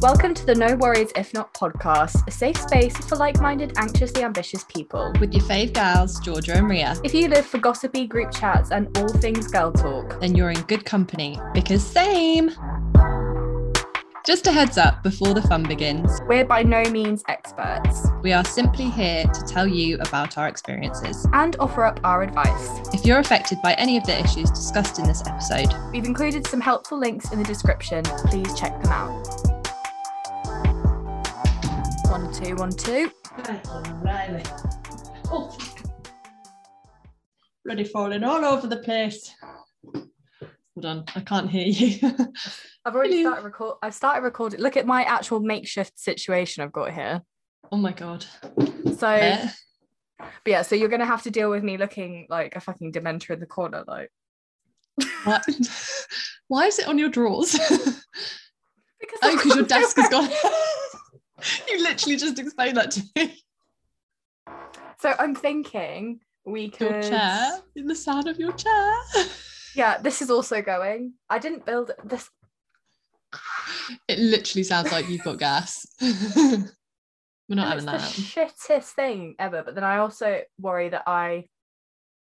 Welcome to the No Worries If Not podcast, a safe space for like minded, anxiously ambitious people. with your fave gals, Georgia and Ria, If you live for gossipy group chats and all things girl talk, then you're in good company because same. Just a heads up before the fun begins. we're by no means experts We are simply here to tell you about our experiences. and offer up our advice. If you're affected by any of the issues discussed in this episode, We've included some helpful links in the description. Please check them out. Two, one, two. Oh. Bloody falling all over the place. Hold on, I can't hear you. I've already started record. I've started recording. Look at my actual makeshift situation I've got here. oh my god. So, Eh? but yeah, so you're gonna have to deal with me looking like a fucking dementor in the corner, like What? Why is it on your drawers? because Oh, because your desk has gone. you literally just explained that to me. So I'm thinking we could. Your chair, in the sound of your chair. Yeah, this is also going. I didn't build this. It literally sounds like you've got gas. We're not having it's that. the shittest thing ever. But then I also worry that I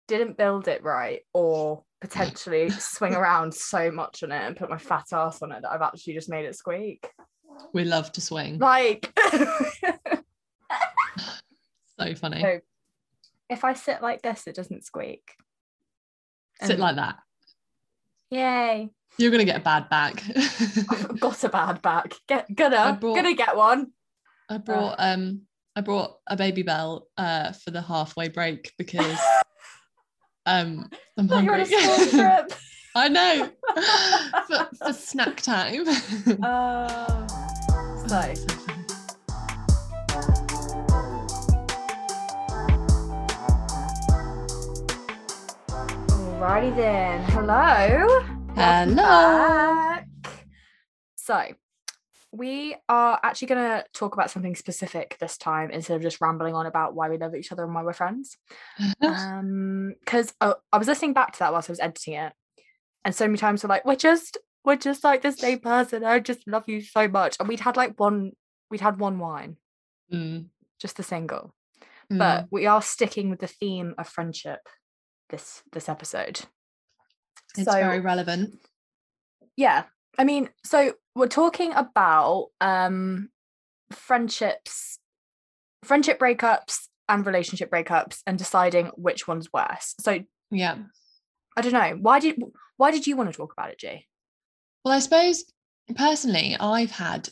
didn't build it right, or potentially swing around so much on it and put my fat ass on it that I've actually just made it squeak. We love to swing. Like, So funny. So, if I sit like this, it doesn't squeak. Sit And- like that. Yay! You're gonna get a bad back. I've got a bad back. Get gonna brought- gonna get one. I brought um I brought a Babybel uh for the halfway break because um I'm Thought you were on a hungry. I know. for, for snack time. Uh, alrighty then. Hello. Hello. So, we are actually going to talk about something specific this time instead of just rambling on about why we love each other and why we're friends. Um, because uh, I was listening back to that whilst I was editing it, and so many times we're like, we're just, we're just like the same person. I just love you so much. And we'd had like one, we'd had one wine, Mm, just the single. mm. But we are sticking with the theme of friendship this this episode. it's so- very relevant. yeah i mean so we're talking about um friendships friendship breakups and relationship breakups and deciding which one's worse so Yeah. i don't know why did why did you want to talk about it G Well, I suppose personally, I've had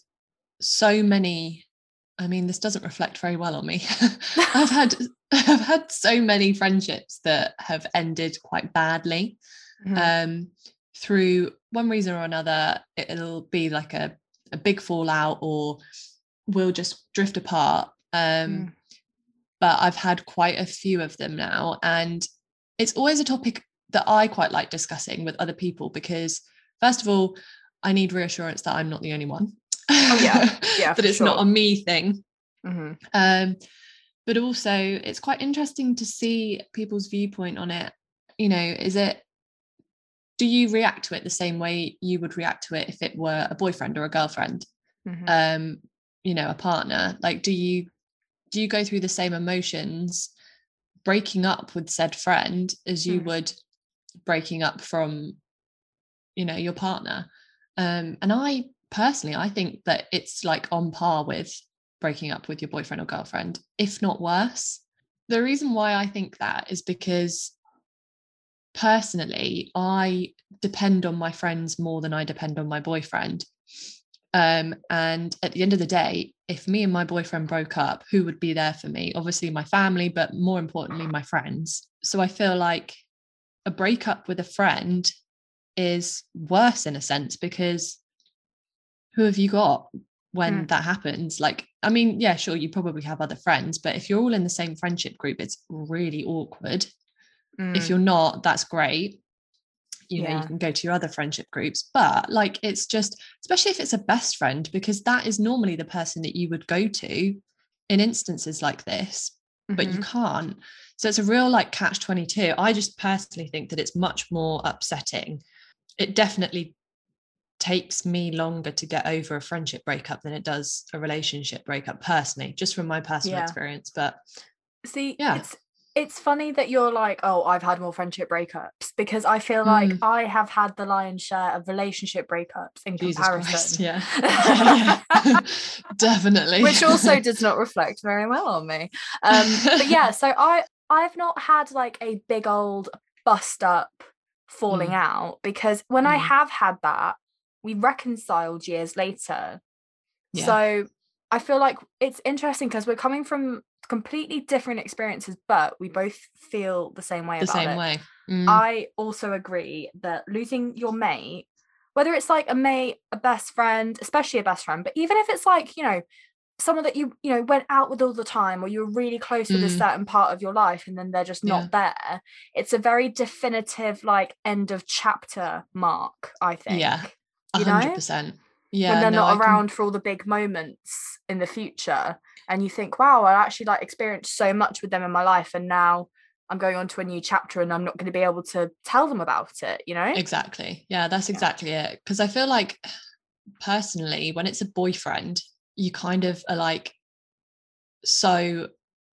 so many. I mean, this doesn't reflect very well on me. I've had I've had so many friendships that have ended quite badly. Um, through one reason or another, it'll be like a, a big fallout or we'll just drift apart. Um, Mm. But I've had quite a few of them now. And it's always a topic that I quite like discussing with other people because, first of all, I need reassurance that I'm not the only one. Oh, yeah. Yeah, that it's not a me thing. Mhm. Um, but also, it's quite interesting to see people's viewpoint on it. You know, is it, do you react to it the same way you would react to it if it were a boyfriend or a girlfriend? Mhm. Um, you know, a partner? Like, do you, do you go through the same emotions breaking up with said friend as you Mm. would breaking up from, you know, your partner? Um, and I personally, I think that it's like on par with breaking up with your boyfriend or girlfriend, if not worse. The reason why I think that is because personally, I depend on my friends more than I depend on my boyfriend. Um, and at the end of the day, if me and my boyfriend broke up, who would be there for me? Obviously, my family, but more importantly, my friends. So I feel like a breakup with a friend is worse in a sense because who have you got when Hmm. that happens? Like, I mean, yeah, sure, you probably have other friends, but if you're all in the same friendship group, it's really awkward. Mm. If you're not, that's great. You know, Yeah. you can go to your other friendship groups, but like, it's just, especially if it's a best friend, because that is normally the person that you would go to in instances like this, but you Mhm. can't. So it's a real like catch 22. I just personally think that it's much more upsetting. It definitely takes me longer to get over a friendship breakup than it does a relationship breakup personally just from my personal Yeah. experience but See, Yeah. it's it's funny that you're like, oh, I've had more friendship breakups because I feel like Mm. I have had the lion's share of relationship breakups in jesus comparison. christ yeah Yeah, yeah. definitely which also does not reflect very well on me. Um, but yeah, so I I've not had like a big old bust up falling Mm. out because when I Mm. have had that, we reconciled years later. Yeah. So I feel like it's interesting because we're coming from completely different experiences, but we both feel the same way the about same it. way Mm, I also agree that losing your mate, whether it's like a mate, a best friend, especially a best friend, but even if it's like, you know, someone that you, you know, went out with all the time or you were really close with a Mm. certain part of your life and then they're just not there, it's a very definitive, like, end of chapter mark, I think. Yeah, you know? yeah when they're no, not around for all the big moments in the future and you think wow i actually like experienced so much with them in my life and now i'm going on to a new chapter and i'm not going to be able to tell them about it you know Exactly. Yeah, that's Yeah. exactly it. Because I feel like personally, when it's a boyfriend, you kind of are like so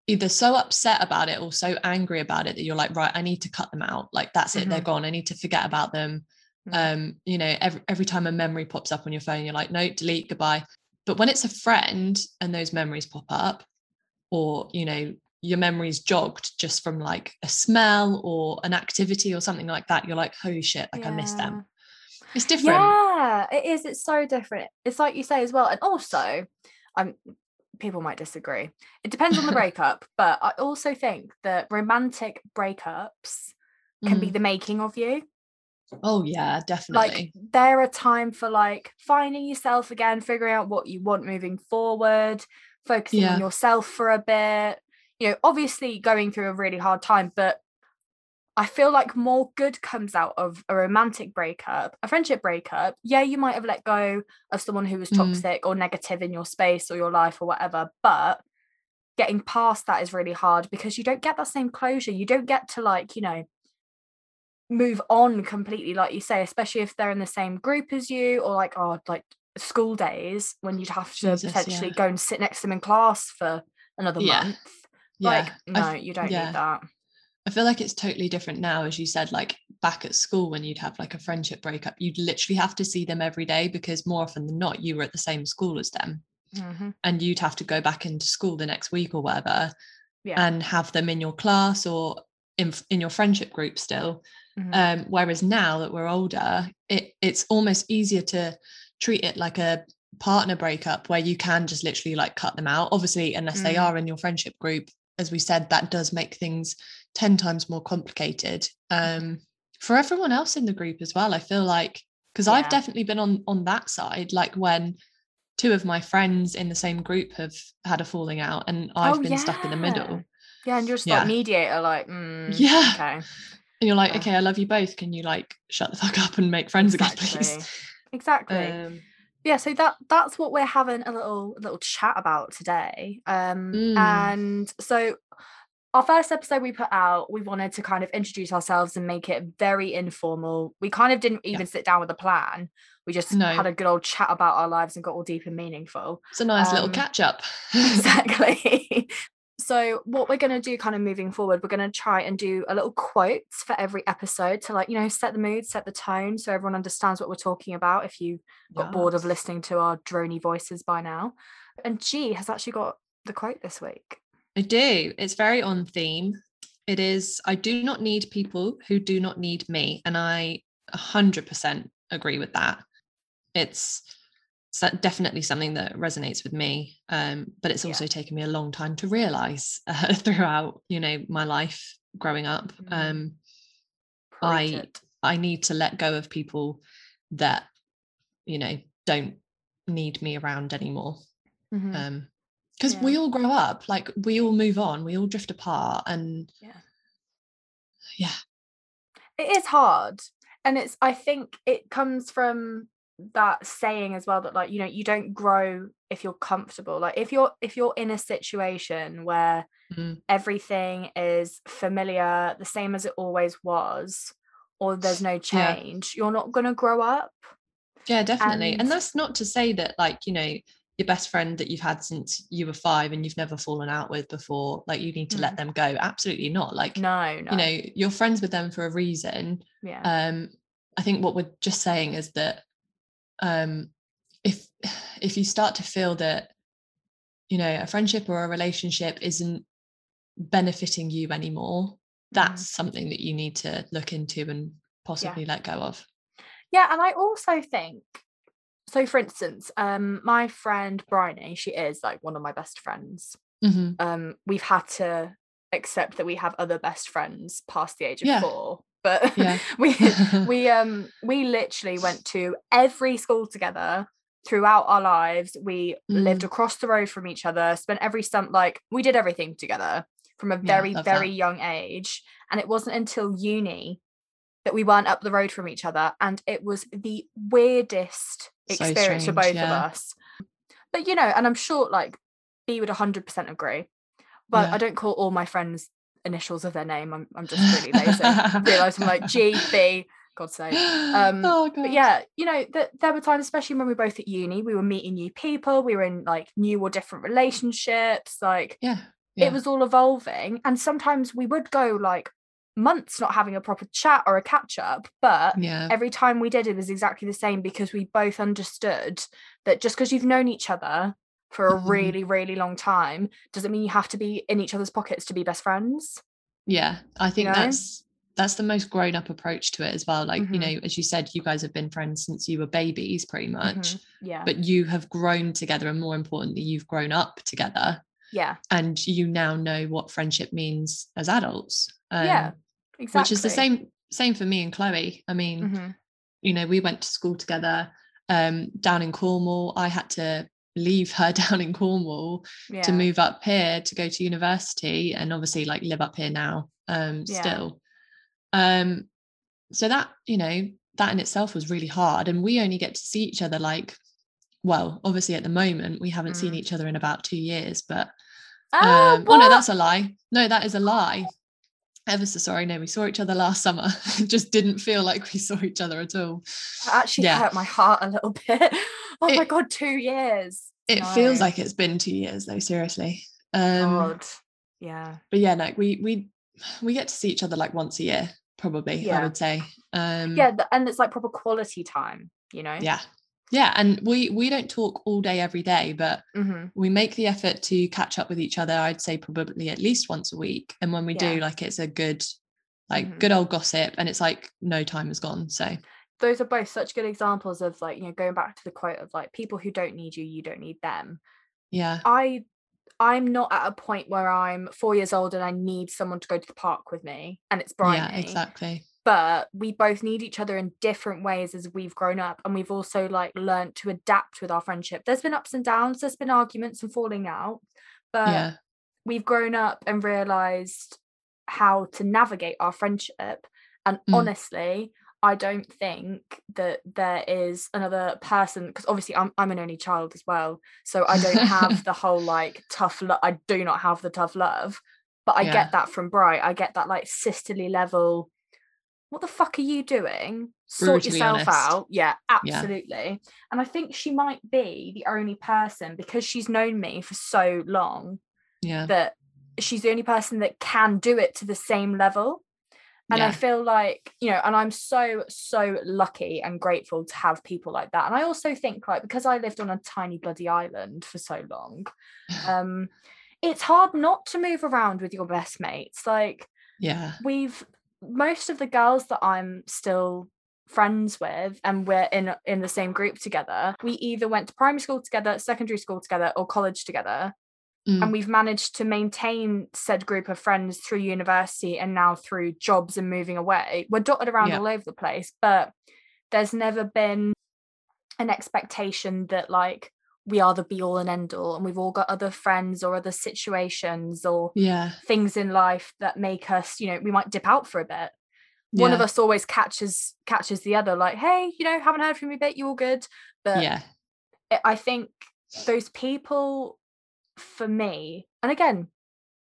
either so upset about it or so angry about it that you're like, right, I need to cut them out. Like that's it, they're Mhm. gone. I need to forget about them. Mm. Um, you know, every every time a memory pops up on your phone, you're like, no, delete, goodbye. But when it's a friend and those memories pop up, or you know, your memories jogged just from like a smell or an activity or something like that, you're like, holy shit, like I miss them. It's different. yeah it is it's so different it's like you say as well and also i'm people might disagree it depends on the breakup but i also think that romantic breakups can be Mm. the making of you Oh yeah, definitely. like they're a time for like finding yourself again figuring out what you want moving forward focusing Yeah. on yourself for a bit you know obviously going through a really hard time but i feel like more good comes out of a romantic breakup a friendship breakup yeah you might have let go of someone who was Mm. toxic or negative in your space or your life or whatever but getting past that is really hard because you don't get that same closure you don't get to like you know move on completely like you say especially if they're in the same group as you or like oh like school days when you'd have to Jesus, potentially yeah. go and sit next to them in class for another Yeah. month yeah. like no I f- you don't yeah. need that I feel like it's totally different now, as you said, like back at school when you'd have like a friendship breakup, you'd literally have to see them every day because more often than not, you were at the same school as them. Mhm. And you'd have to go back into school the next week or whatever yeah and have them in your class or in, in your friendship group still. Mhm. Um, whereas now that we're older, it, it's almost easier to treat it like a partner breakup where you can just literally like cut them out. Obviously, unless they Mm. are in your friendship group, as we said, that does make things 10 times more complicated. Um, for everyone else in the group as well, I feel like because I've definitely been on on that side, like when two of my friends in the same group have had a falling out and I've Oh, been stuck in the middle. yeah. yeah and you're just Yeah. like mediator like mm, Yeah. okay And you're like, Yeah. okay, I love you both. Can you like shut the fuck up and make friends again, exactly please? exactly Um, yeah so that that's what we're having a little little chat about today um Mm. and so our first episode we put out we wanted to kind of introduce ourselves and make it very informal. We kind of didn't Yeah. even sit down with a plan. We just No. had a good old chat about our lives and got all deep and meaningful. It's a nice little Um, catch up. exactly. So what we're going to do kind of moving forward we're going to try and do a little quotes for every episode to like you know set the mood set the tone so everyone understands what we're talking about if you got bored of listening to our drony voices by now. And G has actually got the quote this week I do. It's very on theme. It is, I do not need people who do not need me. And I 100% agree with that. It's, it's definitely something that resonates with me. Um, but it's Yeah. also taken me a long time to realize uh, throughout, you know, my life growing up. Mhm. Um, I it. I need to let go of people that, you know, don't need me around anymore. Mhm. Um, because Yeah. we all grow up, like we all move on, we all drift apart, and Yeah. yeah, it is hard and it's i think it comes from that saying as well that like you know you don't grow if you're comfortable like if you're if you're in a situation where Mm. everything is familiar the same as it always was or there's no change you're not going to grow up Yeah, definitely. And, And- that's not to say that, like, you know, your best friend that you've had since you were five and you've never fallen out with before, like, you need to let them go. Absolutely not. Like, Mm. no no you know, you're friends with them for a reason. yeah Um, I think what we're just saying is that um if if you start to feel that, you know, a friendship or a relationship isn't benefiting you anymore, that's something that you need to look into and possibly let go of. Yeah, and I also think so for instance, um my friend Bryony, she is like one of my best friends. Mhm. Um we've had to accept that we have other best friends past the age of Yeah. 4. But Yeah. we we um we literally went to every school together throughout our lives. We lived Mm. across the road from each other, spent every summer like we did everything together from a very love very that. young age. And it wasn't until uni that we weren't up the road from each other and it was the weirdest So experience for both yeah. of us but you know and i'm sure like b would 100% agree but Yeah. i don't call all my friends initials of their name i'm, I'm just really lazy realize i'm like g b god's sake um, oh, but yeah you know that there were times especially when we were both at uni we were meeting new people we were in like new or different relationships like Yeah. yeah. it was all evolving and sometimes we would go like months not having a proper chat or a catch up but yeah. every time we did it was exactly the same because we both understood that just because you've known each other for a Mhm. really really long time doesn't mean you have to be in each other's pockets to be best friends yeah i think know? that's that's the most grown up approach to it as well like you Mhm. know as you said you guys have been friends since you were babies pretty much Mhm. yeah but you have grown together and more importantly you've grown up together yeah and you now know what friendship means as adults um, yeah exactly which is the same same for me and chloe. I mean Mhm. you know we went to school together um down in cornwall. I had to leave her down in cornwall yeah. to move up here to go to university and obviously like live up here now um Yeah. still. Um so that you know that in itself was really hard and we only get to see each other like well obviously at the moment we haven't seen Mm. each other in about two years but um oh no that's a lie. No that is a lie ever so sorry no we saw each other last summer. It just didn't feel like we saw each other at all. Actually yeah. hurt my heart a little bit. Oh my god two years. It feels like it's been two years though seriously. Um god. Yeah. but yeah like we we we get to see each other like once a year probably i would say. Um yeah and it's like proper quality time you know? Yeah yeah and we we don't talk all day every day but hmm we make the effort to catch up with each other i'd say probably at least once a week and when we do like it's a good like Mhm. good old gossip and it's like no time has gone so. Those are both such good examples of like you know going back to the quote of like people who don't need you you don't need them. Yeah. I i'm not at a point where i'm four years old and i need someone to go to the park with me and it's Bryony, yeah exactly but we both need each other in different ways as we've grown up and we've also like learned to adapt with our friendship there's been ups and downs there's been arguments and falling out but yeah we've grown up and realized how to navigate our friendship and Mm. honestly i don't think that there is another person because obviously I'm, I'm an only child as well so i don't have the whole like tough love i do not have the tough love but i Yeah. get that from bright i get that like sisterly level what the fuck are you doing? Sort Brutally yourself honest. out. Yeah Yeah. absolutely. And i think she might be the only person because she's known me for so long yeah. that she's the only person that can do it to the same level. And i feel like you know and i'm so so lucky and grateful to have people like that. And i also think like because i lived on a tiny bloody island for so long um it's hard not to move around with your best mates. Like yeah. we've most of the girls that i'm still friends with and we're in in the same group together we either went to primary school together secondary school together or college together Mm. and we've managed to maintain said group of friends through university and now through jobs and moving away we're dotted around Yeah. all over the place but there's never been an expectation that like we are the be all and end all and we've all got other friends or other situations or yeah things in life that make us you know we might dip out for a bit one of us always catches catches the other like hey you know haven't heard from you a bit you all good but yeah I- I think those people for me, and again,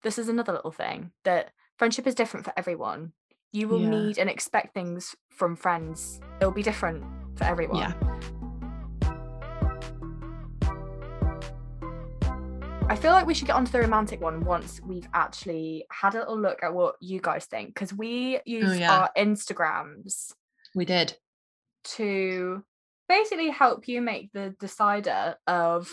this is another little thing that friendship is different for everyone. You will Yeah. need and expect things from friends. It'll be different for everyone. yeah I feel like we should get onto the romantic one once we've actually had a little look at what you guys think because we use Oh, yeah. our Instagrams We did. to basically help you make the decider of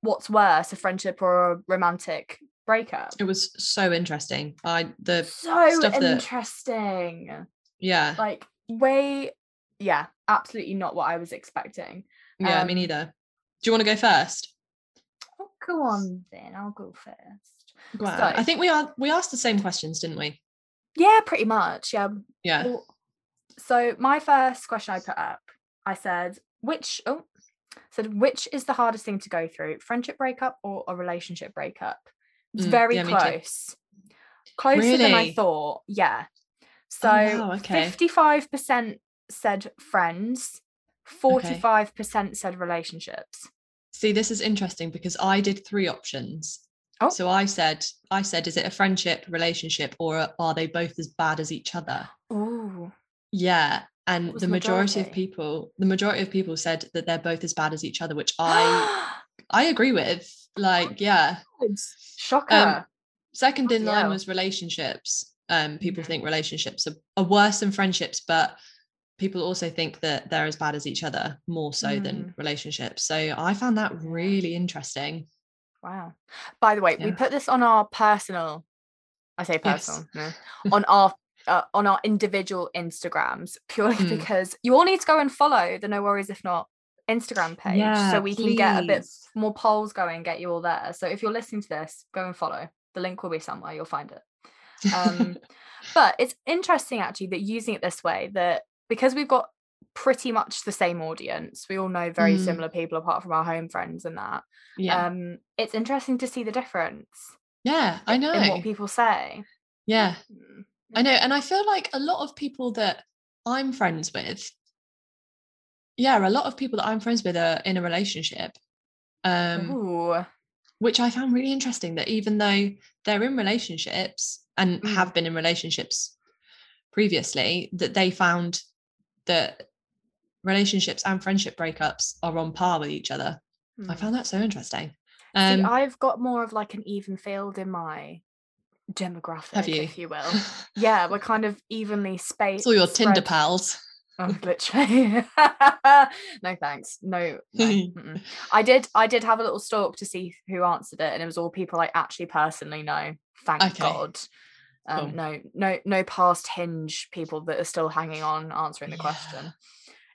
what's worse, a friendship or a romantic breakup. It was so interesting. I the So stuff that- interesting. yeah Like way, yeah, absolutely not what I was expecting. yeah me um, neither. Do you want to go first? Oh, go on then. I'll go first. So- I think we are we asked the same questions, didn't we? Yeah, pretty much. Yeah. Yeah. Well, so my first question I put up, I said, which oh said which is the hardest thing to go through, friendship breakup or a relationship breakup? It's Mm, very yeah, close. Closer than I thought. Yeah. So wow, okay. 55% said friends, 45% said relationships. See, this is interesting because I did three options. Oh. So I said, I said, is it a friendship, relationship, or are they both as bad as each other? Oh. Yeah. And the majority of people, the majority of people said that they're both as bad as each other, which I I agree with. Like, yeah. Shocker. Second in line was relationships. Um, people Mhm. think relationships are, are worse than friendships, but people also think that they're as bad as each other, more so than Mm. relationships. So I found that really interesting. Wow. By the way, we put this on our personal, I say Yes. personal, no, on our uh, on our individual Instagrams purely Mm. because you all need to go and follow the No Worries If Not Instagram page Yeah, so we can get a bit more polls going, get you all there. So if you're listening to this, go and follow. The link will be somewhere, you'll find it. Um, but it's interesting actually that using it this way that because we've got pretty much the same audience, we all know very Mm. similar people apart from our home friends and that yeah. um it's interesting to see the difference yeah, I know. what people say yeah. Mm. I know. And I feel like a lot of people that I'm friends with, yeah, a lot of people that I'm friends with are in a relationship. Um, Ooh. which I found really interesting that even though they're in relationships and Mm. have been in relationships previously, that they found that relationships and friendship breakups are on par with each other. I Mm. found that so interesting. See, Um, I've got more of like an even field in my demographic have you? if you will yeah we're kind of evenly spaced All your Tinder pals. oh, literally no thanks no, no. i did i did have a little stalk to see who answered it and it was all people i actually personally know thank Okay. god um, Cool. no no no past hinge people that are still hanging on answering the Yeah. question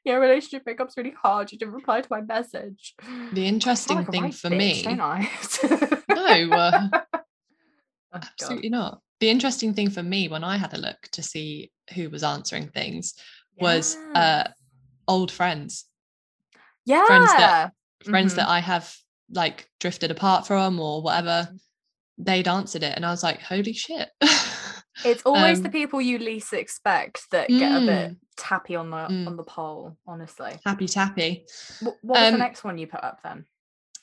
yeah relationship breakup's really hard you didn't reply to my message The interesting like thing for bitch, me, don't I? no, uh, Oh, God. absolutely not. The interesting thing for me when I had a look to see who was answering things was uh, old friends, yeah friends that- friends Mhm. that I have like drifted apart from or whatever. Mhm. They'd answered it, and I was like, "Holy shit!" it's always the um, people you least expect that get a bit Mm. tappy on the Mm. on the poll honestly Happy tappy. what, what was the Um, next one you put up then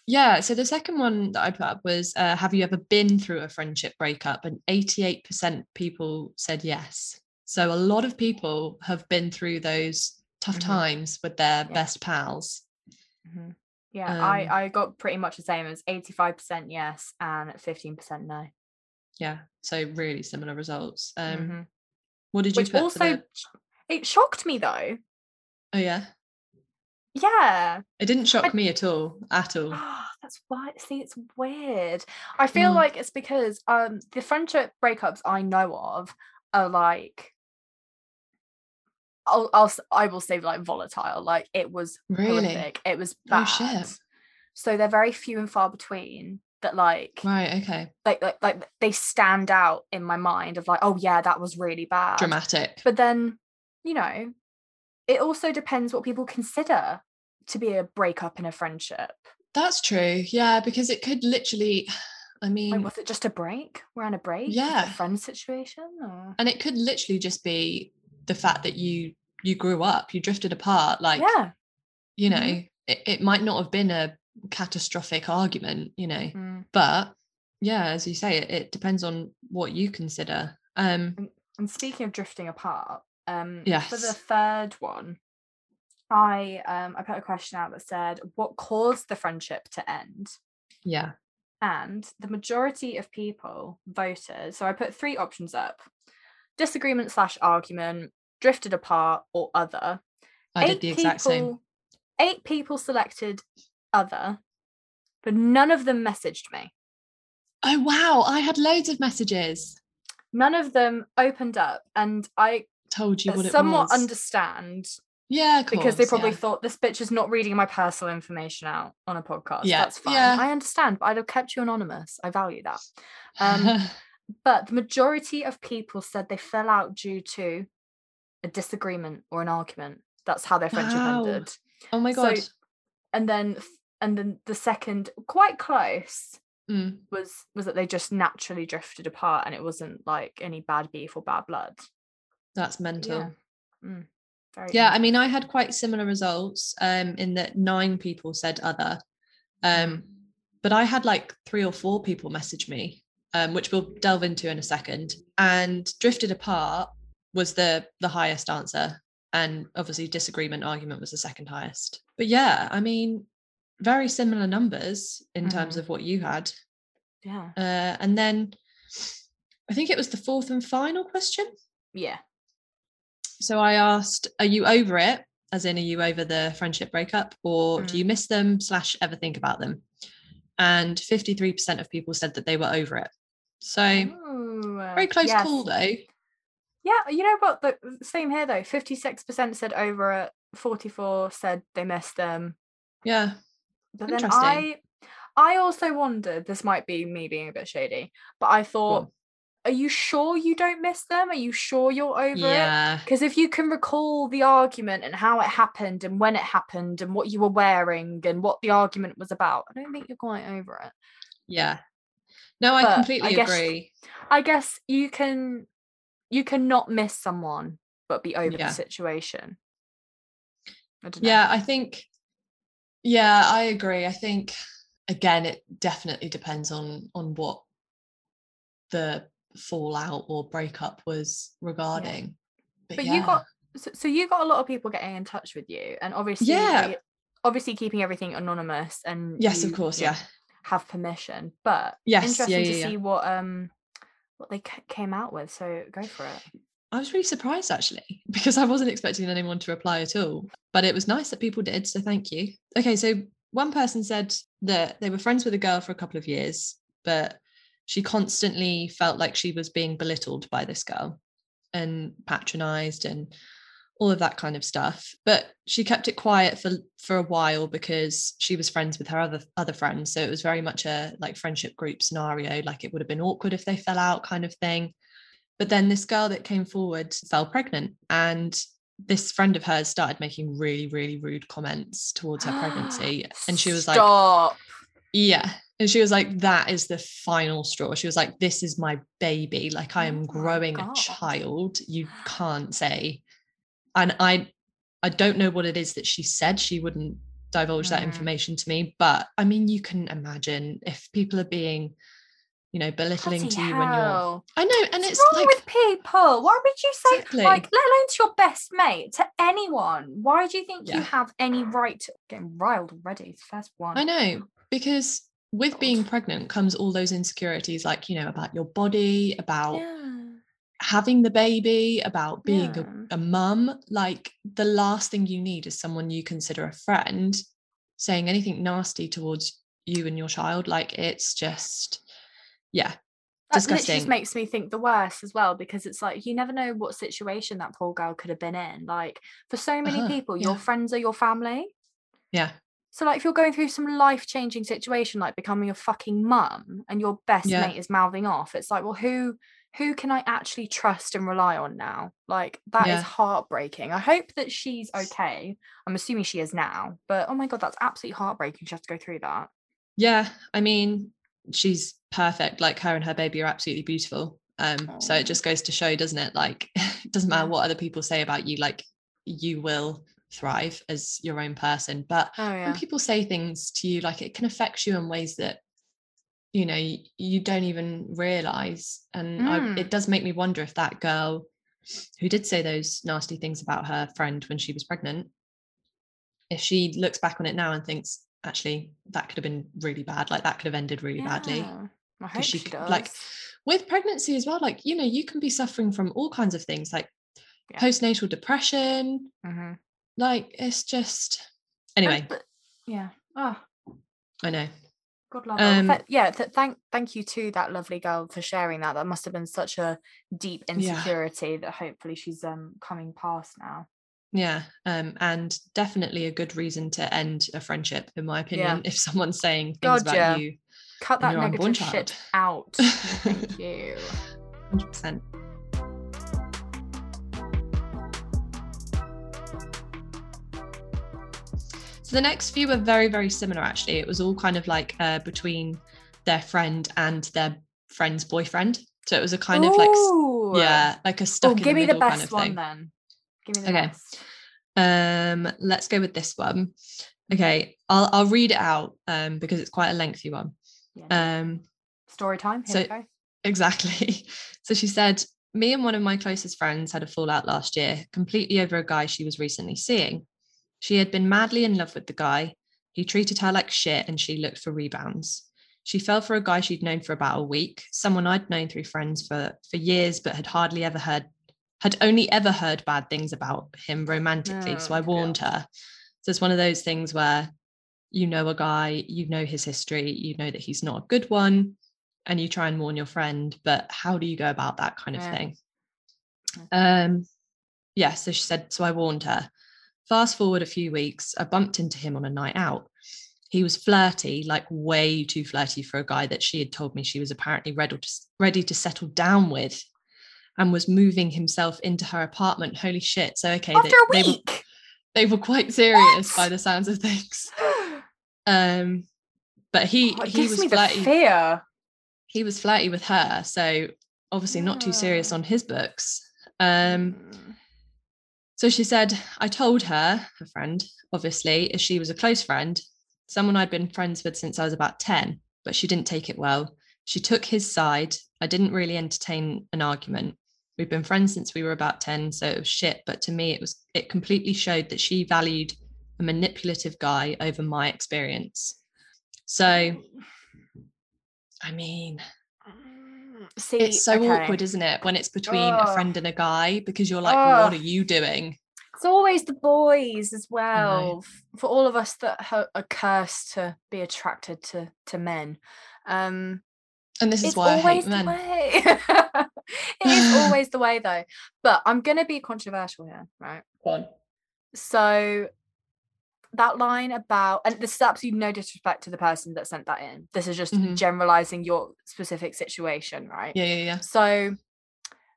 Yeah. So the second one that I put up was, uh, "Have you ever been through a friendship breakup?" And eighty-eight percent people said yes. So a lot of people have been through those tough Mhm. times with their Yeah. best pals. Mhm. yeah Um, i i got pretty much the same as 85% yes and 15% no Yeah. So really similar results. Um, Mhm. What did you which also the- it shocked me though oh yeah. yeah It didn't shock me at all. At all. That's why see it's weird i feel Mm. like it's because um the friendship breakups i know of are like I'll, I'll I will say like volatile like it was Really? horrific it was Oh, bad shit. so they're very few and far between that like Right. Okay. like like like they stand out in my mind of like oh yeah that was really bad Dramatic. but then you know it also depends what people consider to be a breakup in a friendship That's true. Yeah, because it could literally, I mean, Like, was it just a break? We're on a break. Yeah. a friend situation. Or... and it could literally just be the fact that you you grew up, you drifted apart. Like, yeah. you know, Mhm. it, it might not have been a catastrophic argument, you know, Mm. but yeah, as you say, it, it depends on what you consider. Um, And speaking of drifting apart, um, for the third one, I um I put a question out that said, "What caused the friendship to end?" yeah. And the majority of people voted. So I put three options up disagreement slash argument, drifted apart, or other. I did the exact same. people, Eight people selected other, but none of them messaged me. Oh wow, I had loads of messages. None of them opened up, and I Told you what it somewhat understand yeah, of because they probably yeah. thought this bitch is not reading my personal information out on a podcast. Yeah, That's fine. yeah. I understand, but I'd have kept you anonymous. I value that. Um, but the majority of people said they fell out due to a disagreement or an argument. That's how their friendship Wow. ended. oh my so- god. And then and then the second, quite close, Mm. was was that they just naturally drifted apart and it wasn't like any bad beef or bad blood. That's mental. Yeah. Mm, very Yeah, I mean, I had quite similar results um, in that nine people said other, um, but I had like three or four people message me, um, which we'll delve into in a second. And drifted apart was the the highest answer, and obviously disagreement argument was the second highest. But yeah, I mean, very similar numbers in terms Mhm. of what you had. yeah. Uh, and then I think it was the fourth and final question. Yeah. So I asked, "Are you over it?" As in, are you over the friendship breakup, or do Mm. you miss them slash ever think about them? And fifty three percent of people said that they were over it. So Ooh, uh, very close yes. call though. Yeah, you know what? The same here though. Fifty-six percent said over it. Forty-four said they missed them. Yeah, But then I, I also wondered. This might be me being a bit shady, but I thought, on. are you sure you don't miss them? Are you sure you're over it? Because if you can recall the argument and how it happened and when it happened and what you were wearing and what the argument was about, I don't think you're quite over it. yeah. No, I But I completely guess- agree. I guess you can you cannot miss someone but be over Yeah. the situation. I don't know. Yeah, I think. Yeah, I agree. I think again, it definitely depends on on what the fallout or breakup was regarding. But yeah. you got so, so you got a lot of people getting in touch with you and obviously Yeah. obviously keeping everything anonymous and yes, of course, yeah. have permission. But Yes, yeah, interesting to yeah, yeah. see what um what they c- came out with. So go for it. I was really surprised actually because I wasn't expecting anyone to reply at all. But it was nice that people did. So thank you. Okay. So one person said that they were friends with a girl for a couple of years, but she constantly felt like she was being belittled by this girl and patronized and all of that kind of stuff. But she kept it quiet for for a while because she was friends with her other other friends. So it was very much a like friendship group scenario, like it would have been awkward if they fell out kind of thing. But then this girl that came forward fell pregnant and this friend of hers started making really, really rude comments towards her pregnancy. And she was like, Stop. Yeah. And she was like, that is the final straw. She was like, this is my baby. Like, I Oh am my growing a child. You can't say. And I I don't know what it is that she said. She wouldn't divulge that Mm. information to me. But I mean, you can imagine if people are being, you know, belittling Bloody to you when you're. I know, and What's it's wrong like with people? Why would you say Exactly. like let alone to your best mate, to anyone? Why do you think you have any right to getting riled already? The first one. I know because with God. being pregnant comes all those insecurities, like you know, about your body, about Yeah. having the baby, about being Yeah. a, a mum. Like the last thing you need is someone you consider a friend saying anything nasty towards you and your child. Like it's just, yeah, That literally just makes me think the worst as well because it's like you never know what situation that poor girl could have been in. Like for so many Uh-huh, people, your friends are your family. yeah, So like if you're going through some life-changing situation like becoming a fucking mum and your best Yeah. mate is mouthing off, it's like, well, who who can I actually trust and rely on now? Like that is Yeah. heartbreaking. I hope that she's okay. I'm assuming she is now, but oh my god, that's absolutely heartbreaking. She has to go through that. yeah. I mean, she's perfect. Like her and her baby are absolutely beautiful. Um, so it just goes to show, doesn't it? Like it doesn't matter what other people say about you, like you will thrive as your own person. But Oh when people say things to you like it can affect you in ways that you know you, you don't even realize and I, Mm. it does make me wonder if that girl who did say those nasty things about her friend when she was pregnant if she looks back on it now and thinks actually that could have been really bad like that could have ended really badly Yeah, I hope she she, does. like, with pregnancy as well like you know you can be suffering from all kinds of things like Yeah. postnatal depression Mhm. like it's just anyway but- yeah. Oh, i know God love. Um, yeah. Th- thank thank you to that lovely girl for sharing that. That must have been such a deep Yeah. insecurity that hopefully she's um coming past now. Yeah um and definitely a good reason to end a friendship in my opinion if someone's saying things God, about yeah. you Cut that negative shit child. out. Thank you. 100% so the next few were very very similar actually it was all kind of like uh, between their friend and their friend's boyfriend so it was a kind of like yeah like a Oh, stuck in give the me the middle best kind of one thing then. Give me the Okay. um let's go with this one okay i'll i'll read it out um because it's quite a lengthy one Yeah. um Story time. Here so-. Exactly. So she said, Me and one of my closest friends had a fallout last year, completely over a guy she was recently seeing. She had been madly in love with the guy. He treated her like shit and she looked for rebounds. She fell for a guy she'd known for about a week, someone I'd known through friends for, for years, but had hardly ever heard, had only ever heard bad things about him romantically. so Oh, I warned her. So it's one of those things where you know a guy, you know his history, you know that he's not a good one, and you try and warn your friend, but how do you go about that kind of Yeah. thing? Mm. Um, yeah, so she said, so I warned her. Fast forward a few weeks, I bumped into him on a night out. He was flirty, like way too flirty for a guy that she had told me she was apparently ready to, ready to settle down with and was moving himself into her apartment. Holy shit. So, okay, After they, a they were, they were quite serious by the sounds of things. Um, but he oh, he was flirty fear. he was flirty with her so obviously not too serious on his books um Mm. so she said i told her her friend obviously as she was a close friend someone i'd been friends with since i was about 10 but she didn't take it well she took his side i didn't really entertain an argument we've been friends since we were about 10 so it was shit but to me it was it completely showed that she valued a manipulative guy over my experience so i mean Mm, See, it's so okay. awkward, isn't it, when it's between a friend and a guy because you're like, what are you doing? It's always the boys as well. For all of us that are cursed to be attracted to to men, um, And this is why I hate men. it is always the way, though. But I'm gonna be controversial here, right? So that line about and this is absolutely no disrespect to the person that sent that in. This is just Mhm. generalizing your specific situation, right? Yeah, yeah, yeah. So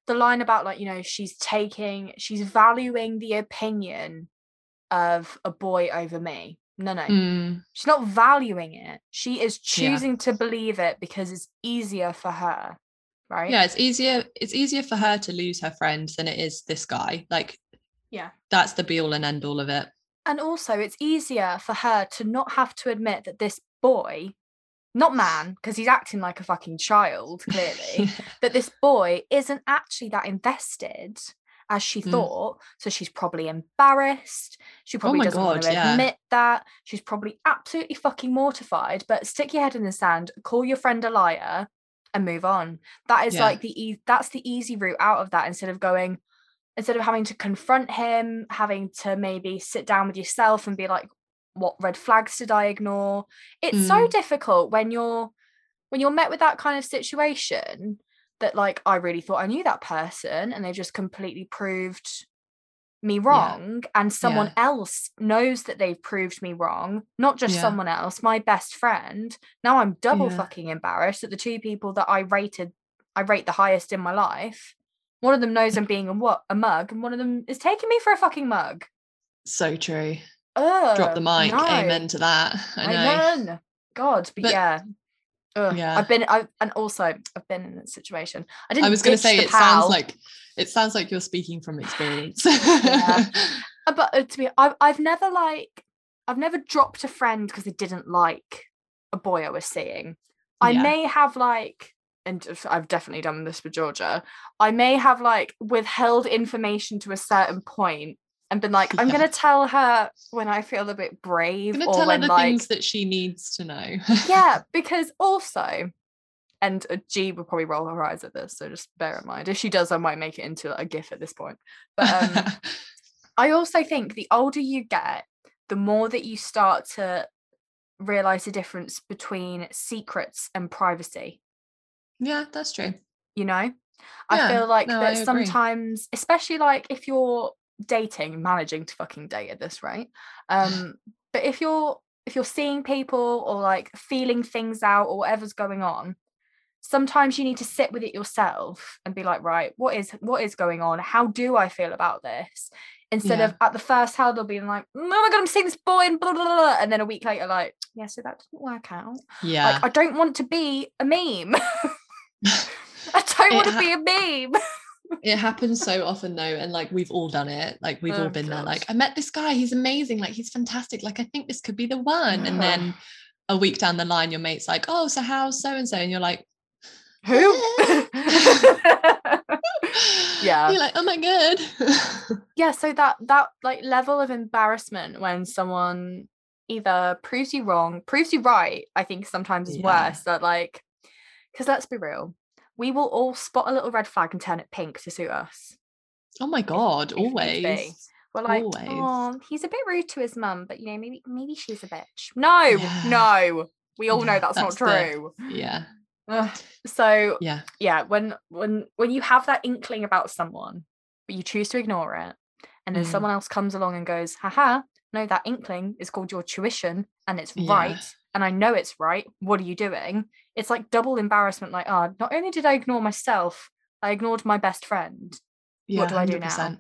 the line about like, you know, she's taking she's valuing the opinion of a boy over me. No, no. Mm, She's not valuing it. She is Yeah. choosing to believe it because it's easier for her. Right? yeah, it's easier. It's easier for her to lose her friends than it is this guy. Like, Yeah. that's the be all and end all of it. And also, it's easier for her to not have to admit that this boy, not man, because he's acting like a fucking child, clearly, that this boy isn't actually that invested as she Mm. thought. So she's probably embarrassed. She probably my doesn't want to yeah. admit that. She's probably absolutely fucking mortified. But stick your head in the sand, call your friend a liar, and move on. That is Yeah. like the e- that's the easy route out of that instead of going instead of having to confront him, having to maybe sit down with yourself and be like, what red flags did I ignore? It's so Mm. difficult when you're when you're met with that kind of situation that like I really thought I knew that person and they just completely proved me wrong and someone Yeah. else knows that they've proved me wrong not just Yeah. someone else my best friend now i'm double Yeah. fucking embarrassed that the two people that i rated i rate the highest in my life one of them knows i'm being a what a mug and one of them is taking me for a fucking mug so true. Ugh, Drop the mic. no. Amen to that. I know. Amen. God, but, But- yeah. Ugh, Yeah. I've been I and also I've been in that situation. I didn't I was going to say it sounds like it sounds like you're speaking from experience. uh, but uh, to be I've I've never like I've never dropped a friend because they didn't like a boy I was seeing. I Yeah. may have like and I've definitely done this with Georgia. I may have like withheld information to a certain point and been like, I'm Yeah. gonna tell her when I feel a bit brave I'm gonna or tell her when the like things that she needs to know. yeah, because also, and G would probably roll her eyes at this, so just bear in mind. If she does, I might make it into a gif at this point. But um, I also think the older you get, the more that you start to realize the difference between secrets and privacy. yeah, that's true. You know, I Yeah, feel like no, that sometimes, especially like if you're dating, managing to fucking date at this rate. Um, but if you're if you're seeing people or like feeling things out or whatever's going on, sometimes you need to sit with it yourself and be like, right, what is what is going on? How do I feel about this? Instead of at the first hurdle being like, oh my god, I'm seeing this boy and blah blah blah, blah," and then a week later, like, yeah, so that didn't work out. Yeah. Like, I don't want to be a meme. I don't want to ha- be a meme. It happens so often though and like we've all done it like we've all Oh, been there like i met this guy he's amazing like he's fantastic like i think this could be the one and then a week down the line your mate's like oh so how's so and so and you're like Who? Yeah. you're like oh my god yeah so that that like level of embarrassment when someone either proves you wrong proves you right i think sometimes is Yeah. worse that like because let's be real we will all spot a little red flag and turn it pink to suit us oh my god if be. always we're like Always. oh he's a bit rude to his mum but you know maybe maybe she's a bitch no Yeah. no we all know that's, that's not the- true yeah Ugh. so yeah yeah when when when you have that inkling about someone but you choose to ignore it and then Mm. someone else comes along and goes haha no that inkling is called your tuition and it's Yeah. right and i know it's right what are you doing it's like double embarrassment like oh not only did i ignore myself i ignored my best friend yeah what do I do now?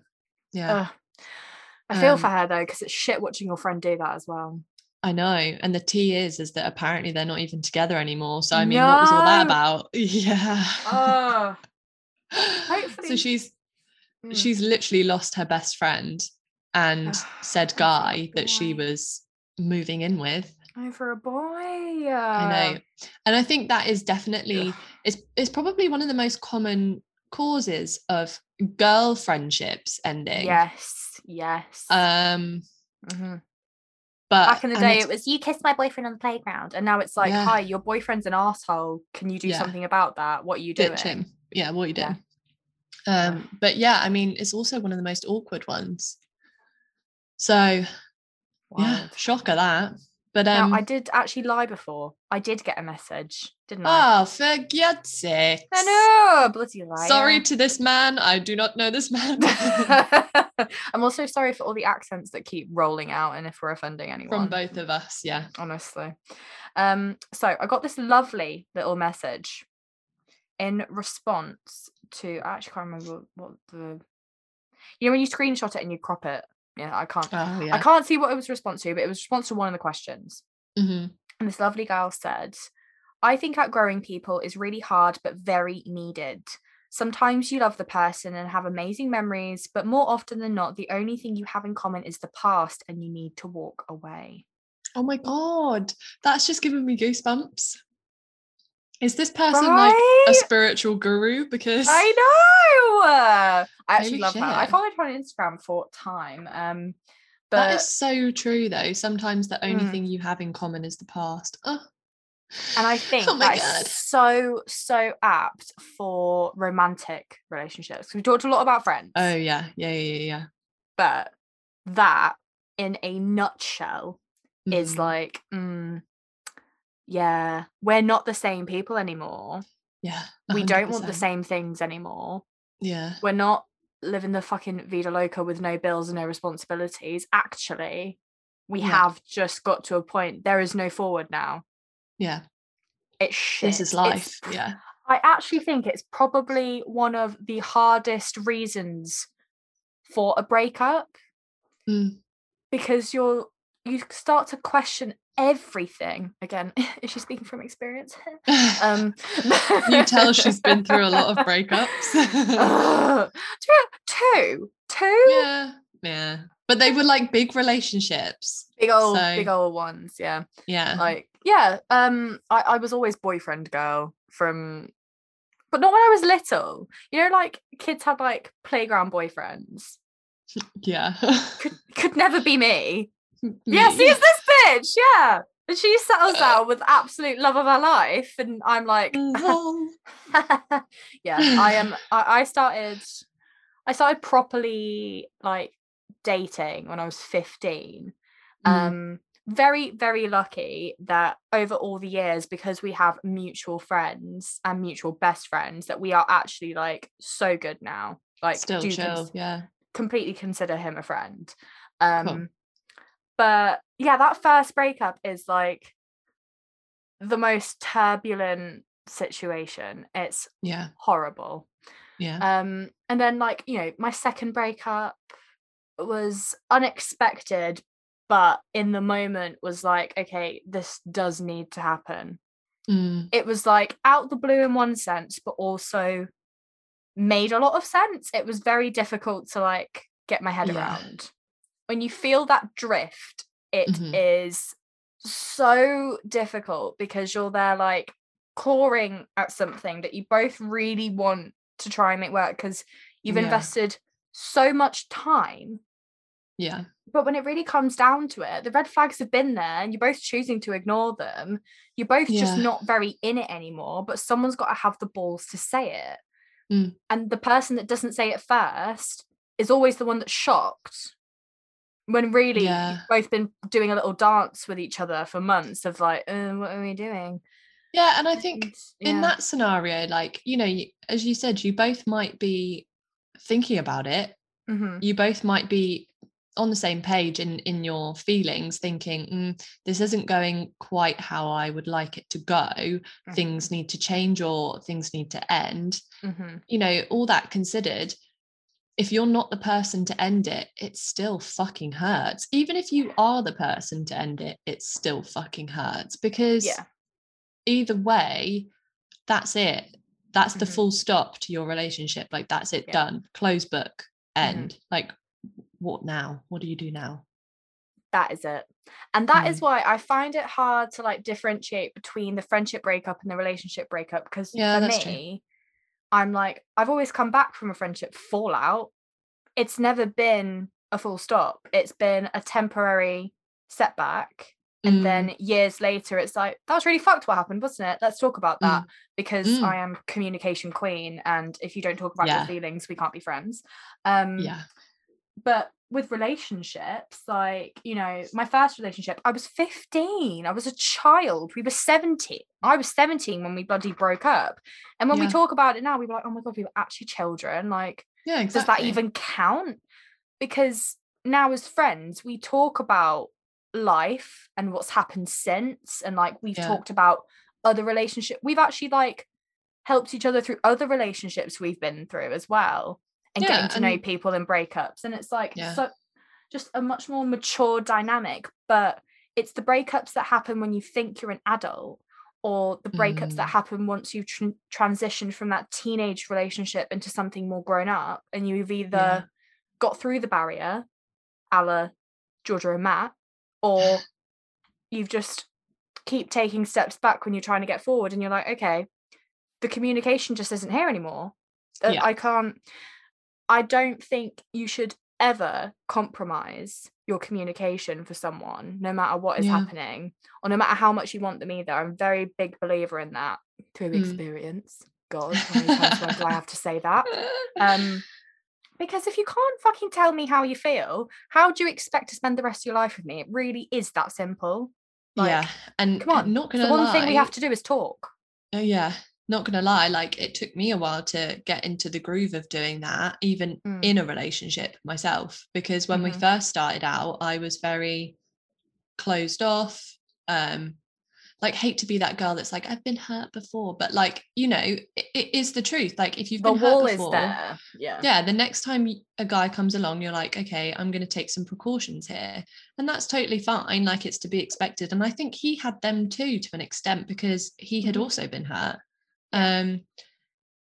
yeah Ugh. i feel for Um, her though because it's shit watching your friend do that as well I know. And the tea is is that apparently they're not even together anymore. So I mean, what was all that about? Yeah. oh so she's Mm. she's literally lost her best friend and said guy that she was moving in with. Over a boy I know. And I think that is definitely it's it's probably one of the most common causes of girl friendships ending. yes yes Um Mhm. but back in the day it was you kissed my boyfriend on the playground and now it's like Yeah. hi your boyfriend's an asshole can you do Yeah. something about that what are you doing ditch him. Yeah, what are you Yeah. doing? Um, but yeah, I mean, it's also one of the most awkward ones. So yeah, Wild. shocker that. But now um, i did actually lie before i did get a message didn't i oh, for God's sakes! i know bloody liar Sorry to this man. I do not know this man i'm also sorry for all the accents that keep rolling out and if we're offending anyone from both of us. Yeah. honestly. Um, so I got this lovely little message in response to I actually can't remember what, what the you know when you screenshot it and you crop it. Yeah, I can't Oh yeah. I can't see what it was a response to, but it was response to one of the questions. hmm And this lovely girl said, I think outgrowing people is really hard but very needed. Sometimes you love the person and have amazing memories, but more often than not, the only thing you have in common is the past and you need to walk away. Oh my god, that's just giving me goosebumps. Is this person like a spiritual guru? Because I know. I actually Holy love her. I followed her on Instagram for time. Um, but that is so true though. Sometimes the only Mm. thing you have in common is the past. Oh, and I think Oh that is so so apt for romantic relationships. We talked a lot about friends, oh yeah, yeah, yeah, yeah. yeah. but that in a nutshell is Mhm. like, mm, yeah, we're not the same people anymore. yeah. We don't want the same things anymore. Yeah, we're not living the fucking vida loca with no bills and no responsibilities actually we Yeah. have just got to a point there is no forward now yeah. it's shit This is It's- life. Yeah. i actually think it's probably one of the hardest reasons for a breakup Mm. because you're you start to question everything again is she speaking from experience um you tell she's been through a lot of breakups. Ugh. Do you know- two two yeah, yeah. But they were like big relationships. big old So- big old ones yeah Yeah. like yeah um I, I was always boyfriend girl from but not when i was little you know like kids had like playground boyfriends Yeah. could could never be me. Yeah, see, it's this bitch. Yeah. And she settles down with absolute love of her life. And I'm like, Mhm. yeah, I am. I, I started, I started properly like dating when I was 15. Mm. Um, very, very lucky that over all the years, because we have mutual friends and mutual best friends, that we are actually like so good now. Like, Still do chill. cons- yeah. completely consider him a friend. Um but yeah, that first breakup is like the most turbulent situation. It's Yeah. horrible. Yeah. Um and then like, you know, my second breakup was unexpected but in the moment was like okay, this does need to happen. Mm. It was like out the blue in one sense but also made a lot of sense. It was very difficult to like get my head Yeah. around. When you feel that drift, it is Mhm. so difficult because you're there like clawing at something that you both really want to try and make work because you've Yeah. invested so much time. Yeah. But when it really comes down to it, the red flags have been there and you're both choosing to ignore them. You're both just not very in it anymore, but someone's got to have the balls to say it. Mm. And the person that doesn't say it first is always the one that's shocked. When really Yeah. you've both been doing a little dance with each other for months of like, uh, what are we doing? Yeah. And I think And, in that scenario, like, you know, as you said, you both might be thinking about it. Mhm, You both might be on the same page in in your feelings thinking mm, this isn't going quite how i would like it to go mhm, things need to change or things need to end mhm. you know all that considered if you're not the person to end it it still fucking hurts even if you are the person to end it it still fucking hurts because Yeah. either way that's it that's the Mhm. full stop to your relationship like that's it Yeah. done close book Mhm. end like what now what do you do now that is it and that is Mm. why i find it hard to like differentiate between the friendship breakup and the relationship breakup because Yeah, for that's true. I'm like i've always come back from a friendship fallout. It's never been a full stop. It's been a temporary setback and Mm, then years later it's like that was really fucked what happened wasn't it? Let's talk about that because Mm. i am communication queen and if you don't talk about Yeah. your feelings we can't be friends. Um yeah. but with relationships like you know my first relationship i was 15 i was a child we were 17 i was 17 when we bloody broke up. And when we talk about it now we were like oh my god we were actually children like yeah does that even count? Because now as friends we talk about life and what's happened since and like we've Yeah. talked about other relationship we've actually like helped each other through other relationships we've been through as well and Yeah, getting to know people in breakups and it's like Yeah. so just a much more mature dynamic but it's the breakups that happen when you think you're an adult or the breakups that Mm. happen once you've tr- transitioned from that teenage relationship into something more grown up and you've either Yeah. got through the barrier a la Georgia and Matt or you've just keep taking steps back when you're trying to get forward and you're like okay the communication just isn't here anymore Uh, Yeah. i can't i don't think you should ever compromise your communication for someone no matter what is Yeah. happening or no matter how much you want them either. I'm a very big believer in that. Through Mm. experience. God how many times do i have to say that? Um because if you can't fucking tell me how you feel how do you expect to spend the rest of your life with me? It really is that simple. Like, yeah and come on. not gonna The one lie thing we have to do is talk. Oh yeah not gonna lie like it took me a while to get into the groove of doing that even Mm. in a relationship myself because when we Mhm. first started out i was very closed off um like hate to be that girl that's like i've been hurt before but like you know it, it is the truth like if you've the been wall hurt is before there yeah yeah the next time a guy comes along you're like okay i'm going to take some precautions here and that's totally fine like it's to be expected and i think he had them too to an extent because he had Mhm. also been hurt um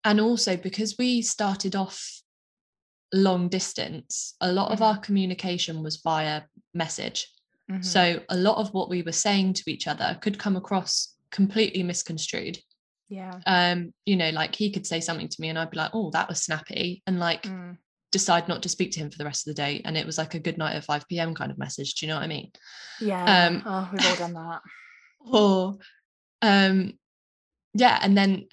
and also because we started off long distance a lot of Mhm. our communication was via message Mhm. so a lot of what we were saying to each other could come across completely misconstrued yeah um you know like he could say something to me and i'd be like oh that was snappy and like Mm. decide not to speak to him for the rest of the day and it was like a good night at 5 p.m kind of message do you know what i mean yeah um oh, we've all done that or um yeah and then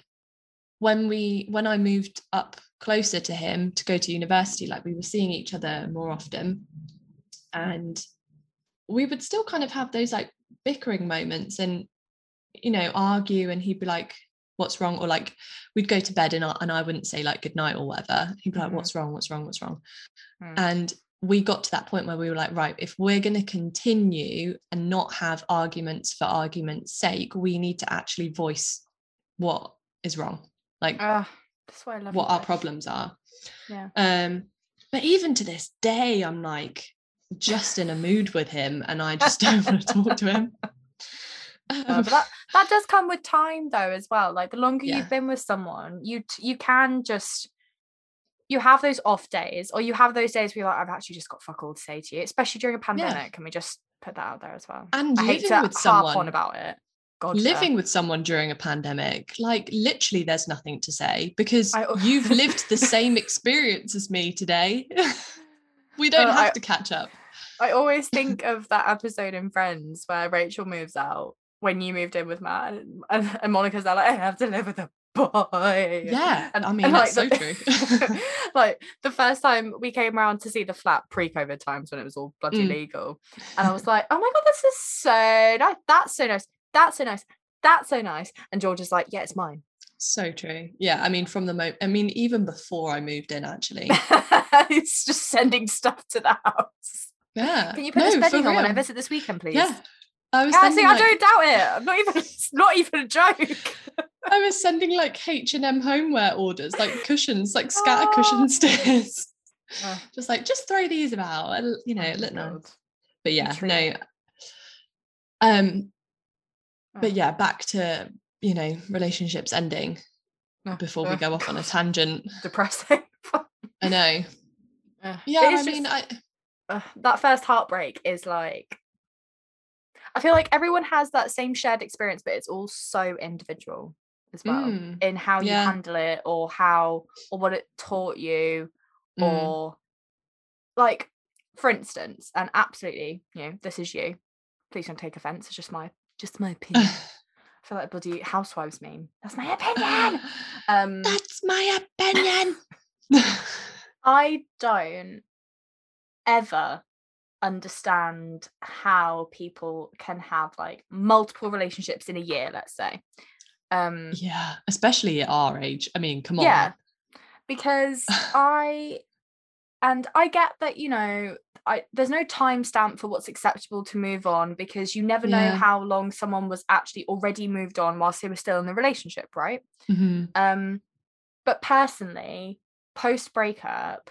when we when i moved up closer to him to go to university like we were seeing each other more often. And we would still kind of have those like bickering moments and you know argue and he'd be like what's wrong? or like we'd go to bed and I, and I wouldn't say like good night or whatever. He'd be like mm-hmm. what's wrong? What's wrong? What's wrong? Mm. and we got to that point where we were like right if we're going to continue and not have arguments for argument's sake we need to actually voice what is wrong like uh, that's why I love what our problems are. Yeah. Um but even to this day i'm like just in a mood with him and i just don't want to talk to him. But that that does come with time though as well. Like the longer yeah. you've been with someone you you can just you have those off days or you have those days where you're like i've actually just got fuck all to say to you especially during a pandemic yeah. can we just put that out there as well? And I living with someone on about it God, living with someone during a pandemic like literally there's nothing to say because I, you've lived the same experience as me today we don't uh, have I, to catch up I always think of that episode in Friends where Rachel moves out when you moved in with Matt and, and Monica's there like I have to live with a boy. Yeah, and I mean and that's like, so the, true. like the first time we came around to see the flat pre-COVID times when it was all bloody mm. legal, and I was like, oh my god, this is so nice. That's so nice. That's so nice. That's so nice. And George is like, yeah, it's mine. So true. Yeah, I mean, from the moment, I mean, even before I moved in, actually, it's just sending stuff to the house. Yeah. Can you put no, this bedding on when I visit this weekend, please? Yeah. I was yeah, see, like, I don't doubt it. I'm not even it's not even a joke. I was sending like H and M homeware orders, like cushions, like scatter oh. cushion stickers. Oh. Just like just throw these about, you know, oh, look nice. But yeah, no. Um, but oh. yeah, back to you know relationships ending oh, before we go off on a tangent. Depressing. I know. yeah, I mean, I. Uh, that first heartbreak is like I feel like everyone has that same shared experience, but it's all so individual as well mm, in how you yeah. handle it or how or what it taught you mm. or like for instance and absolutely you know this is you please don't take offense it's just my just my opinion. I feel like bloody housewives meme that's my opinion! Um that's my opinion! I don't ever understand how people can have like multiple relationships in a year let's say. Um yeah especially at our age. I mean come on. Yeah because i and i get that you know I, there's no timestamp for what's acceptable to move on because you never yeah. know how long someone was actually already moved on whilst they were still in the relationship, right? Mm-hmm. Um, but personally, post breakup,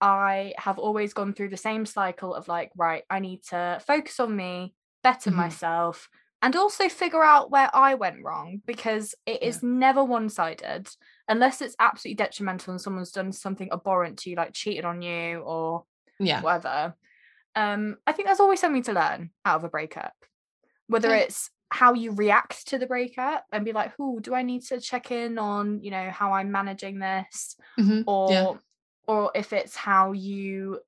I have always gone through the same cycle of like, right, I need to focus on me, better mm-hmm. myself, and also figure out where I went wrong because it is yeah. never one sided unless it's absolutely detrimental and someone's done something abhorrent to you, like cheated on you or yeah, whatever. Um, I think there's always something to learn out of a breakup, whether yeah. it's how you react to the breakup and be like, who do I need to check in on, you know, how I'm managing this, mm-hmm. or yeah or if it's how you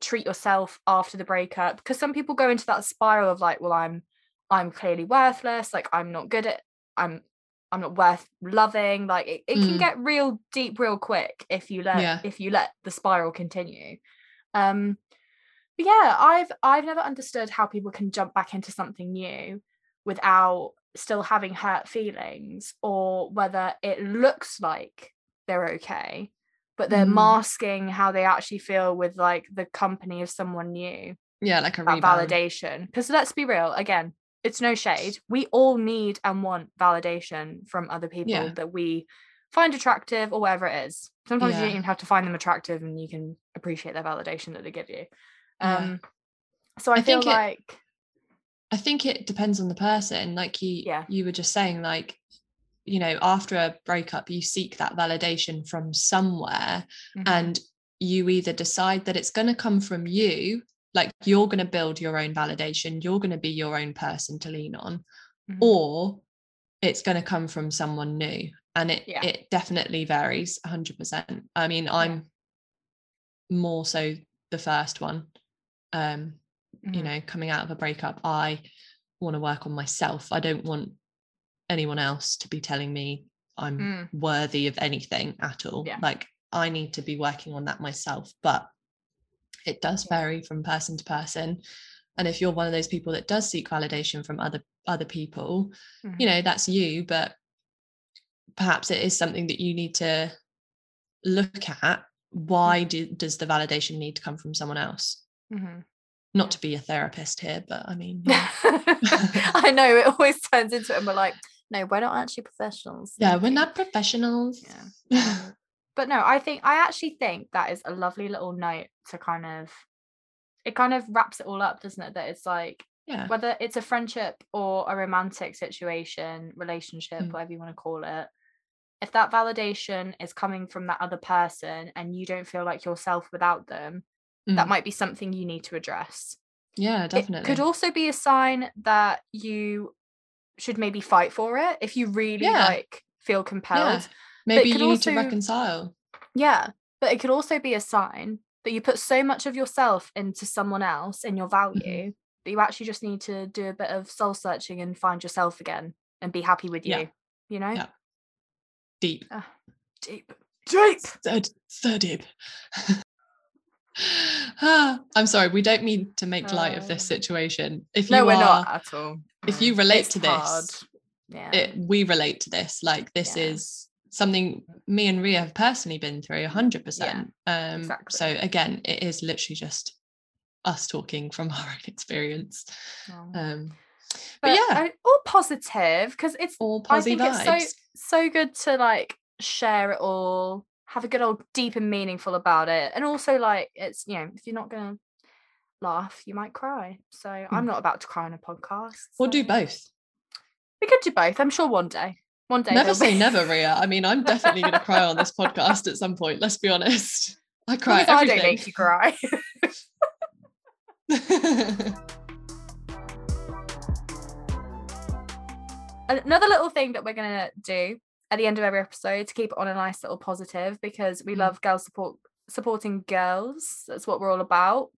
treat yourself after the breakup because some people go into that spiral of like well i'm i'm clearly worthless like i'm not good at i'm i'm not worth loving like it, it mm. can get real deep real quick if you let yeah. if you let the spiral continue um but yeah i've i've never understood how people can jump back into something new without still having hurt feelings or whether it looks like they're okay but they're mm. masking how they actually feel with like the company of someone new. Yeah, like a validation. Because let's be real, again, it's no shade. We all need and want validation from other people yeah. that we find attractive or whatever it is. Sometimes yeah. you don't even have to find them attractive and you can appreciate their validation that they give you. Um yeah. so I, I feel like it, I think it depends on the person. Like you yeah. you were just saying, like you know after a breakup you seek that validation from somewhere mm-hmm. and you either decide that it's going to come from you like you're going to build your own validation you're going to be your own person to lean on mm-hmm. or it's going to come from someone new and it yeah. it definitely varies 100% i mean i'm more so the first one. Um, you Mhm. know, coming out of a breakup, I want to work on myself. I don't want anyone else to be telling me I'm Mm. worthy of anything at all. Yeah. Like I need to be working on that myself. But it does vary from person to person. And if you're one of those people that does seek validation from other other people, Mhm. you know, that's you, but perhaps it is something that you need to look at. Why do, does the validation need to come from someone else? Mhm. Not to be a therapist here, but I mean, know. I know it always turns into it, and we're like, no, we're not actually professionals. yeah, we're not professionals. Yeah. But no, I think I actually think that is a lovely little note to kind of it kind of wraps it all up, doesn't it? That it's like yeah. whether it's a friendship or a romantic situation, relationship, Mm. whatever you want to call it, if that validation is coming from that other person and you don't feel like yourself without them, that Mm. might be something you need to address. Yeah, definitely. It could also be a sign that you should maybe fight for it if you really Yeah. like feel compelled. yeah. Maybe you could need to reconcile. Yeah, but it could also be a sign that you put so much of yourself into someone else and your Mm-hmm. value that you actually just need to do a bit of soul searching and find yourself again and be happy with you. Yeah. You know? Yeah. Deep. Deep. Deep. So, so deep. Ah, I'm sorry, we don't mean to make light of this situation. If you No, we're are, not at all. if you relate it's to this, hard. Yeah. it, we relate to this. Like this Yeah. is something me and Ria have personally been through, hundred percent. Um, so again, it is literally just us talking from our own experience. Oh. Um, but yeah. uh, all positive because it's all I positive think vibes. it's so so good to like share it all, have a good old deep and meaningful about it, and also like it's you know if you're not gonna laugh, you might cry. So I'm Mm. not about to cry on a podcast. We'll do both. We could do both. I'm sure one day. One day. Never say never, Ria. I mean, I'm definitely to cry on this podcast at some point. Let's be honest. I cry I don't make you cry. Another little thing that we're gonna do at the end of every episode to keep it on a nice little positive because we Mm. love girls support supporting girls. That's what we're all about.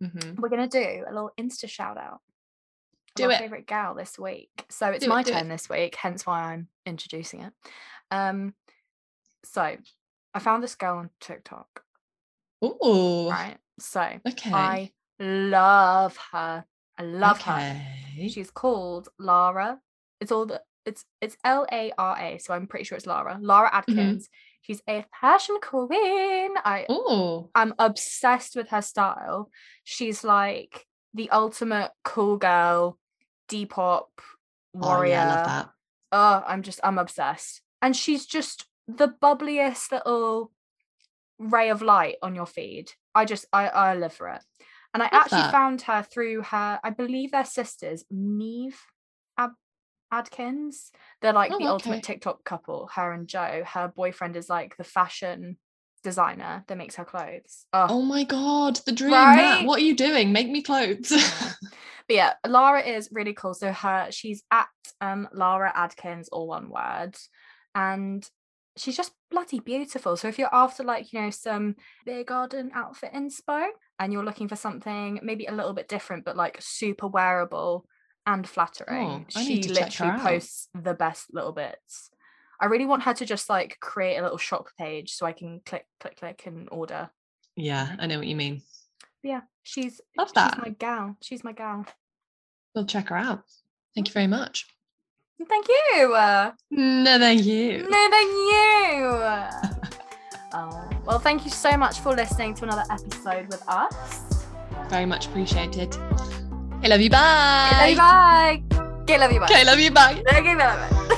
Mhm. We're gonna do a little Insta shout out. Do our it. favorite gal this week. So it's Do my it. turn this week, hence why I'm introducing it. Um, so I found this girl on TikTok, Ooh. right? So Okay. I love her. I love her. She's called Lara. It's all the it's it's L A R A, so I'm pretty sure it's Lara. Lara mm-hmm. Adkins. She's a fashion queen. I Ooh. I'm obsessed with her style. She's like the ultimate cool girl, Depop Oh, warrior. yeah, I love that. Oh, I'm just I'm obsessed. And she's just the bubbliest little ray of light on your feed. I just I I live for it. And I Love actually that. found her through her, I believe they're sisters, Neve Adkins. They're like Oh, the ultimate. TikTok couple, her and Joe. Her boyfriend is like the fashion designer that makes her clothes. Oh, Oh my god, the dream. Matt, what are you doing? Make me clothes. Yeah. but yeah, Lara is really cool. So her she's at um Lara Adkins, all one word, and she's just bloody beautiful. So if you're after like you know some beer garden outfit inspo, and you're looking for something maybe a little bit different, but like super wearable and flattering, Oh, she need to check her literally posts the best little bits. I really want her to just like create a little shop page so I can click, click, click, and order. yeah, I know what you mean. Yeah, she's Love she's that. my gal. She's my gal. We'll check her out. Thank you very much. Thank you. Uh, No, thank you. no, thank you. oh, well, thank you so much for listening to another episode with us. Very much appreciated. I love you. Bye. Love you, bye. Okay, love you, bye. Okay,